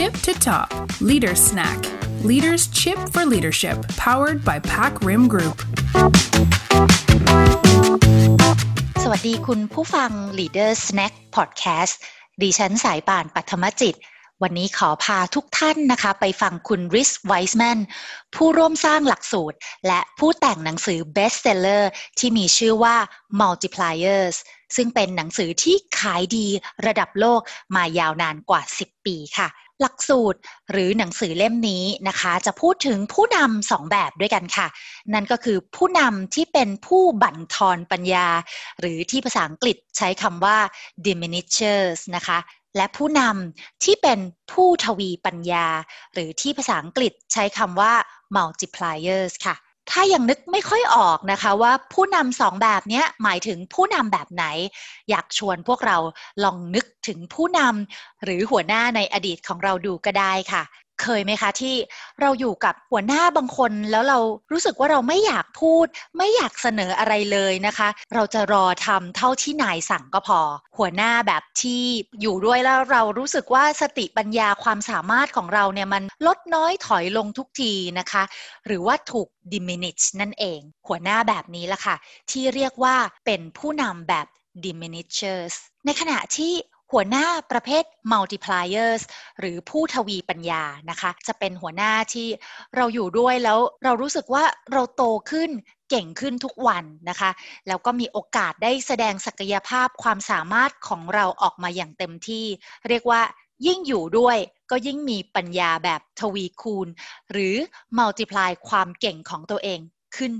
tip to top Leader Snack Leaders Chip for Leadership powered by Pack Rim Group สวัสดีคุณผู้ฟัง Leader Snack Podcast ดิฉันสายป่านปัทมจิต วันนี้ขอพาทุกท่านนะคะ ไปฟังคุณริสไวส์แมนผู้ร่วมสร้างหลักสูตร และผู้แต่งหนังสือ bestseller ที่มีชื่อว่า multipliers ซึ่งเป็นหนังสือที่ขายดีระดับโลกมายาวนานกว่า 10 ปีค่ะ หลักสูตรหรือหนังสือเล่มนี้นะคะ จะพูดถึงผู้นำสองแบบด้วยกันค่ะ นั่นก็คือผู้นำที่เป็นผู้บั่นทอนปัญญา หรือที่ภาษาอังกฤษใช้คำว่า diminishers นะคะและผู้นำที่เป็นผู้ทวีปัญญา หรือที่ภาษาอังกฤษใช้คำว่า multipliers ค่ะ ถ้ายังนึกไม่ค่อยออกนะคะว่าผู้นำสองแบบนี้หมายถึงผู้นำแบบไหน อยากชวนพวกเราลองนึกถึงผู้นำหรือหัวหน้าในอดีตของเราดูก็ได้ค่ะ เคยไหมคะที่เราอยู่กับหัวหน้าบางคน แล้วเรารู้สึกว่าเราไม่อยากพูด ไม่อยากเสนออะไรเลยนะคะ เราจะรอทำเท่าที่นายสั่งก็พอ หัวหน้าแบบที่อยู่ด้วยแล้วเรารู้สึกว่าสติปัญญาความสามารถของเราเนี่ยมันลดน้อยถอยลงทุกทีนะคะ หรือว่าถูก diminish นั่นเอง หัวหน้าแบบนี้ละค่ะ ที่เรียกว่าเป็นผู้นำแบบ diminishers ในขณะที่ หัวหน้าประเภท multipliers หรือผู้ทวีปัญญานะคะ จะเป็นหัวหน้าที่เราอยู่ด้วยแล้วเรารู้สึกว่าเราโตขึ้นเก่งขึ้นทุกวันนะคะ แล้วก็มีโอกาสได้แสดงศักยภาพความสามารถของเราออกมาอย่างเต็มที่ เรียกว่ายิ่งอยู่ด้วยก็ยิ่งมีปัญญาแบบทวีคูณ หรือ multiply ความเก่งของตัวเองขึ้น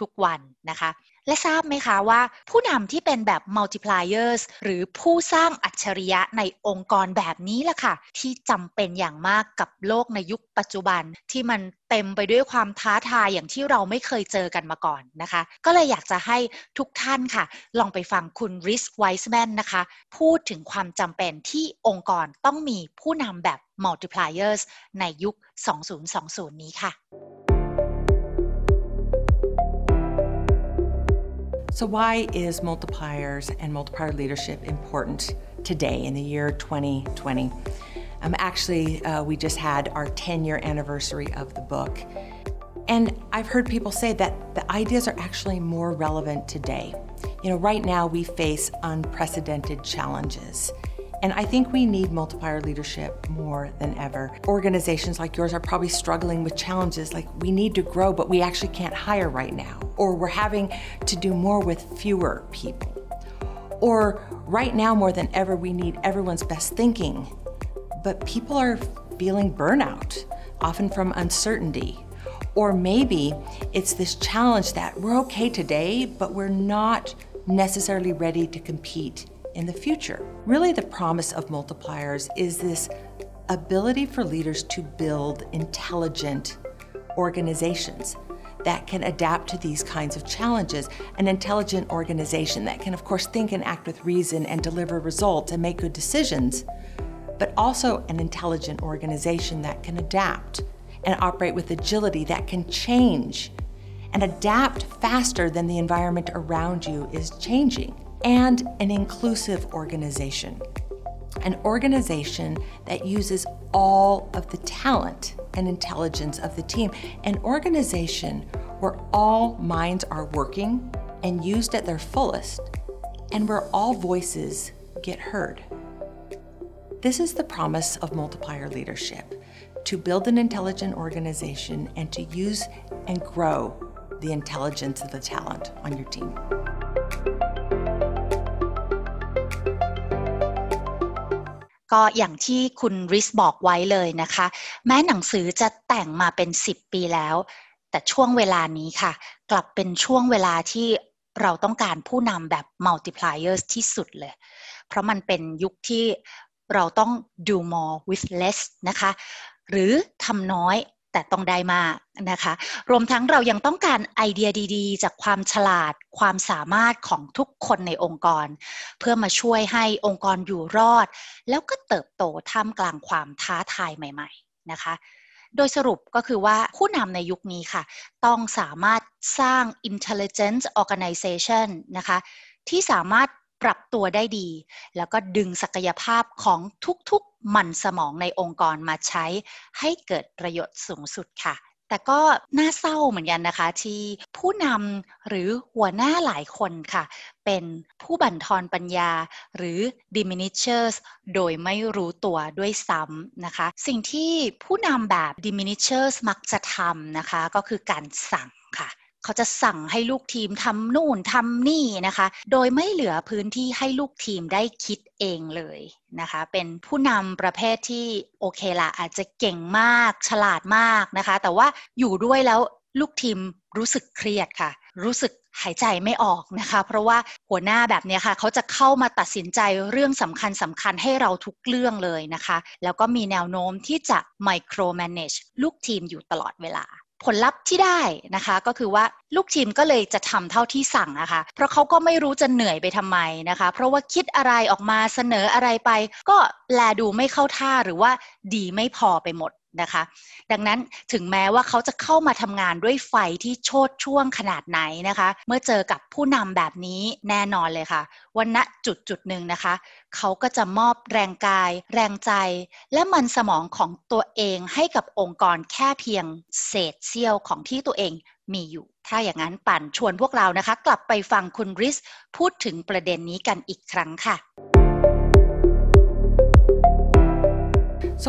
ทุกๆวันนะคะ และทราบไหมคะว่า ผู้นำที่เป็นแบบ multipliers หรือผู้สร้างอัจฉริยะในองค์กรแบบนี้ล่ะค่ะ ที่จำเป็นอย่างมากกับโลกในยุคปัจจุบันที่มันเต็มไปด้วยความท้าทายอย่างที่เราไม่เคยเจอกันมาก่อนนะคะ ก็เลยอยากจะให้ทุกท่านค่ะ ลองไปฟังคุณริสไวส์แมนนะคะ พูดถึงความจำเป็นที่องค์กรต้องมีผู้นำแบบ multipliers ในยุค 2020 นี้ค่ะ So, why is multipliers and multiplier leadership important today in the year 2020? Um, actually, uh, we just had our 10 year anniversary of the book. And I've heard people say that the ideas are actually more relevant today. You know, right now we face unprecedented challenges. And I think we need multiplier leadership more than ever. Organizations like yours are probably struggling with challenges like we need to grow, but we actually can't hire right now, or we're having to do more with fewer people. Or right now, more than ever, we need everyone's best thinking, but people are feeling burnout, often from uncertainty. Or maybe it's this challenge that we're okay today, but we're not necessarily ready to compete in the future. Really, the promise of multipliers is this ability for leaders to build intelligent organizations that can adapt to these kinds of challenges. An intelligent organization that can, of course, think and act with reason and deliver results and make good decisions, but also an intelligent organization that can adapt and operate with agility that can change and adapt faster than the environment around you is changing and an inclusive organization. An organization that uses all of the talent and intelligence of the team. An organization where all minds are working and used at their fullest, and where all voices get heard. This is the promise of multiplier leadership to build an intelligent organization and to use and grow the intelligence of the talent on your team. ก็อย่างที่คุณริสบอกไว้เลยนะคะ แม้หนังสือจะแต่งมาเป็น 10 ปีแล้ว แต่ช่วงเวลานี้ค่ะ กลับเป็นช่วงเวลาที่เราต้องการผู้นำแบบ multipliers ที่สุดเลย เพราะมันเป็นยุคที่เราต้อง do more with less นะคะ หรือทำน้อย แต่ต้องได้มากนะคะ รวมทั้งเรายังต้องการไอเดียดีๆ จากความฉลาดความสามารถของทุกคนในองค์กร เพื่อมาช่วยให้องค์กรอยู่รอด แล้วก็เติบโตท่ามกลางความท้าทายใหม่ ๆ นะคะโดยสรุปก็คือว่าผู้นำในยุคนี้ค่ะ ต้องสามารถสร้าง intelligence organization นะคะ ที่สามารถ ปรับตัวได้ดี แล้วก็ดึงศักยภาพของทุกๆมันสมองในองค์กรมาใช้ให้เกิดประโยชน์สูงสุดค่ะแต่ก็น่าเศร้าเหมือนกันนะคะ ที่ผู้นำหรือหัวหน้าหลายคนค่ะ เป็นผู้บั่นทอนปัญญาหรือ diminishers โดยไม่รู้ตัวด้วยซ้ำนะคะ สิ่งที่ผู้นำแบบ diminishers มักจะทำนะคะ ก็คือการสั่งค่ะ เขาจะสั่งให้ลูกทีมทำนู่นทำนี่นะคะ โดยไม่เหลือพื้นที่ให้ลูกทีมได้คิดเองเลยนะคะ เป็นผู้นำประเภทที่โอเคละอาจจะเก่งมากฉลาดมากนะคะ แต่ว่าอยู่ด้วยแล้วลูกทีมรู้สึกเครียดค่ะ รู้สึกหายใจไม่ออกนะคะ เพราะว่าหัวหน้าแบบนี้ค่ะ เขาจะเข้ามาตัดสินใจเรื่องสำคัญสำคัญให้เราทุกเรื่องเลยนะคะ แล้วก็มีแนวโน้มที่จะ micromanage ลูกทีมอยู่ตลอดเวลา ผลลัพธ์ที่ได้นะคะ ก็คือว่าลูกทีมก็เลยจะทำเท่าที่สั่งนะคะ เพราะเขาก็ไม่รู้จะเหนื่อยไปทำไมนะคะ เพราะว่าคิดอะไรออกมาเสนออะไรไป ก็แลดูไม่เข้าท่าหรือว่าดีไม่พอไปหมด นะคะ ดังนั้นถึงแม้ว่าเขาจะเข้ามาทำงานด้วยไฟที่โชดช่วงขนาดไหนนะคะ เมื่อเจอกับผู้นำแบบนี้แน่นอนเลยค่ะ วันณจุดจุดหนึ่งนะคะ เขาก็จะมอบแรงกาย แรงใจ และมันสมองของตัวเองให้กับองค์กรแค่เพียงเศษเสี้ยวของที่ตัวเองมีอยู่ ถ้าอย่างนั้นปั่นชวนพวกเรานะคะ กลับไปฟังคุณริสพูดถึงประเด็นนี้กันอีกครั้งค่ะ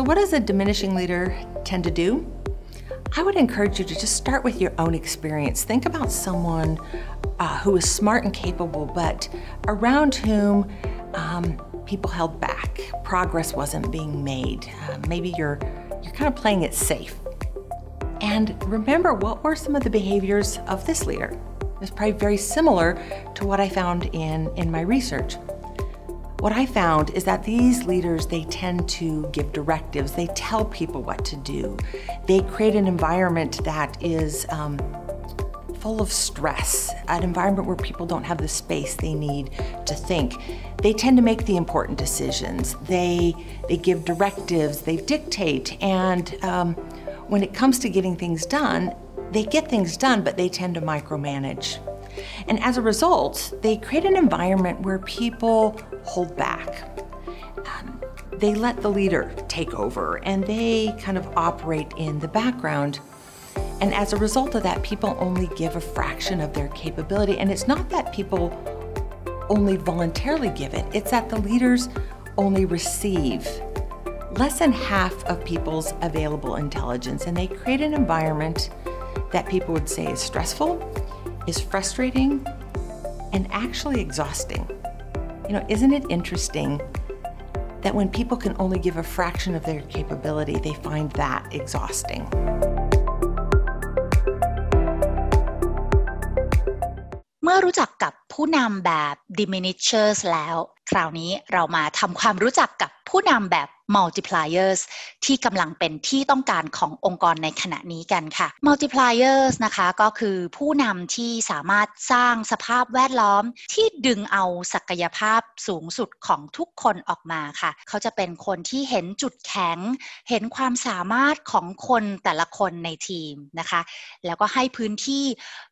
So, what does a diminishing leader tend to do? I would encourage you to just start with your own experience. Think about someone uh, who is smart and capable, but around whom um, people held back. Progress wasn't being made. Uh, maybe you're you're kind of playing it safe. And remember, what were some of the behaviors of this leader? It's probably very similar to what I found in in my research. What I found is that these leaders, they tend to give directives, they tell people what to do, they create an environment that is um, full of stress, an environment where people don't have the space they need to think. They tend to make the important decisions. They they give directives. They dictate, and um, when it comes to getting things done, they get things done, but they tend to micromanage. And as a result, they create an environment where people hold back. Um, they let the leader take over and they kind of operate in the background. And as a result of that, people only give a fraction of their capability. And it's not that people only voluntarily give it, it's that the leaders only receive less than half of people's available intelligence. And they create an environment that people would say is stressful is frustrating and actually exhausting. You know, isn't it interesting that when people can only give a fraction of their capability, they find that exhausting? เมื่อรู้จักกับผู้นำแบบ diminishers แล้ว คราวนี้เรามาทำความรู้จักกับผู้นำแบบ multipliers ที่กำลังเป็นที่ต้องการขององค์กรในขณะนี้กันค่ะ multipliers นะคะก็คือผู้นำที่สามารถสร้างสภาพแวดล้อมที่ดึงเอาศักยภาพสูงสุดของทุกคนออกมาค่ะ เขาจะเป็นคนที่เห็นจุดแข็ง เห็นความสามารถของคนแต่ละคนในทีมนะคะ แล้วก็ให้พื้นที่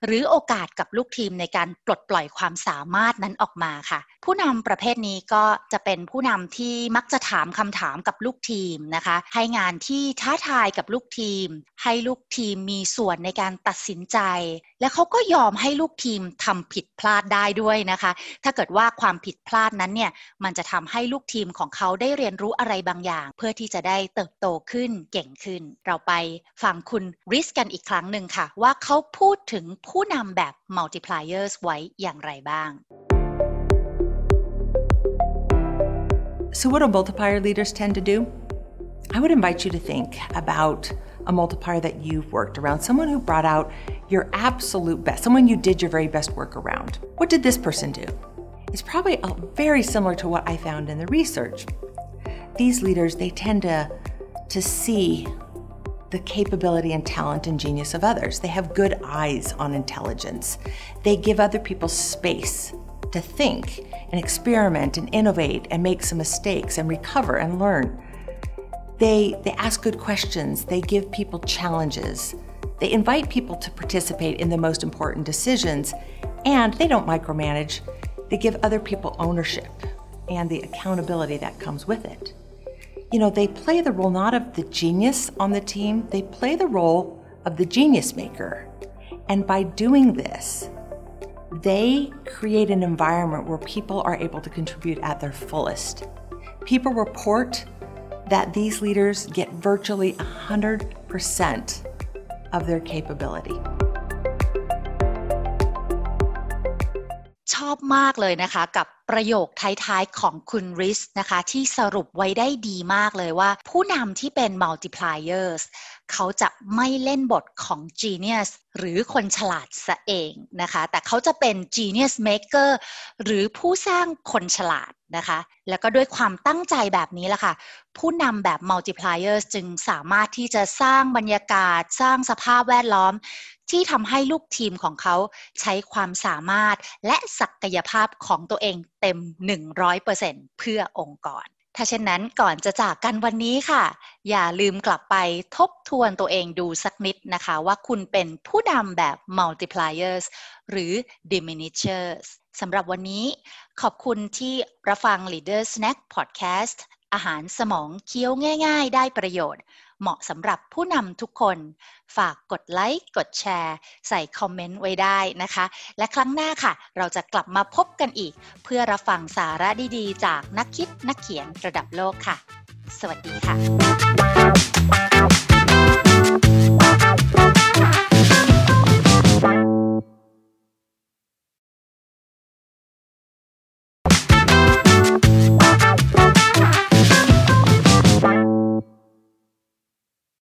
หรือโอกาสกับลูกทีมในการปลดปล่อยความสามารถนั้นออกมาค่ะ ผู้นำประเภทนี้ก็จะเป็นผู้นำที่มักจะถามคำถามกับลูกทีมนะคะ ให้งานที่ท้าทายกับลูกทีม ให้ลูกทีมมีส่วนในการตัดสินใจ และเขาก็ยอมให้ลูกทีมทำผิดพลาดได้ด้วยนะคะ ถ้าเกิดว่าความผิดพลาดนั้นเนี่ยมันจะทำให้ลูกทีมของเขาได้เรียนรู้อะไรบางอย่าง เพื่อที่จะได้เติบโตขึ้นเก่งขึ้น เราไปฟังคุณริสกันอีกครั้งหนึ่งค่ะ ว่าเขาพูดถึงผู้นำแบบ multipliers ไว้อย่างไรบ้าง So, what do multiplier leaders tend to do? I would invite you to think about a multiplier that you've worked around, someone who brought out your absolute best, someone you did your very best work around. What did this person do? It's probably uh, very similar to what I found in the research. These leaders, they tend to, to see the capability and talent and genius of others. They have good eyes on intelligence. They give other people space to think and experiment and innovate and make some mistakes and recover and learn. They, they ask good questions, they give people challenges, they invite people to participate in the most important decisions, and they don't micromanage. They give other people ownership and the accountability that comes with it. You know, they play the role not of the genius on the team, they play the role of the genius maker. And by doing this, they create an environment where people are able to contribute at their fullest. People report that these leaders get virtually 100% of their capability. ชอบมากเลยนะคะกับ ประโยคท้ายๆของคุณริสนะคะที่สรุปไว้ได้ดีมากเลยว่า ผู้นำที่เป็น multipliers เขาจะไม่เล่นบทของ genius หรือคนฉลาดซะเองนะคะ แต่เขาจะเป็น genius maker หรือผู้สร้างคนฉลาดนะคะ แล้วก็ด้วยความตั้งใจแบบนี้แหละค่ะ ผู้นำแบบ multipliers จึงสามารถที่จะสร้างบรรยากาศ สร้างสภาพแวดล้อม ที่ทำให้ลูกทีมของเขาใช้ความสามารถและศักยภาพของตัวเองเต็ม 100%เพื่อองค์กร ถ้าเช่นนั้นก่อนจะจากกันวันนี้ค่ะ อย่าลืมกลับไปทบทวนตัวเองดูสักนิดนะคะ ว่าคุณเป็นผู้นำแบบ multipliers หรือ diminishers สำหรับวันนี้ ขอบคุณที่รับฟัง Leader Snack Podcast อาหารสมองเคี้ยวง่าย ๆ ได้ประโยชน์ เหมาะสำหรับผู้นำทุกคน ฝากกดไลค์ กดแชร์ ใส่คอมเมนต์ไว้ได้นะคะ และครั้งหน้าค่ะ เราจะกลับมาพบกันอีก เพื่อรับฟังสาระดีๆ จากนักคิดนักเขียนระดับโลกค่ะ สวัสดีค่ะ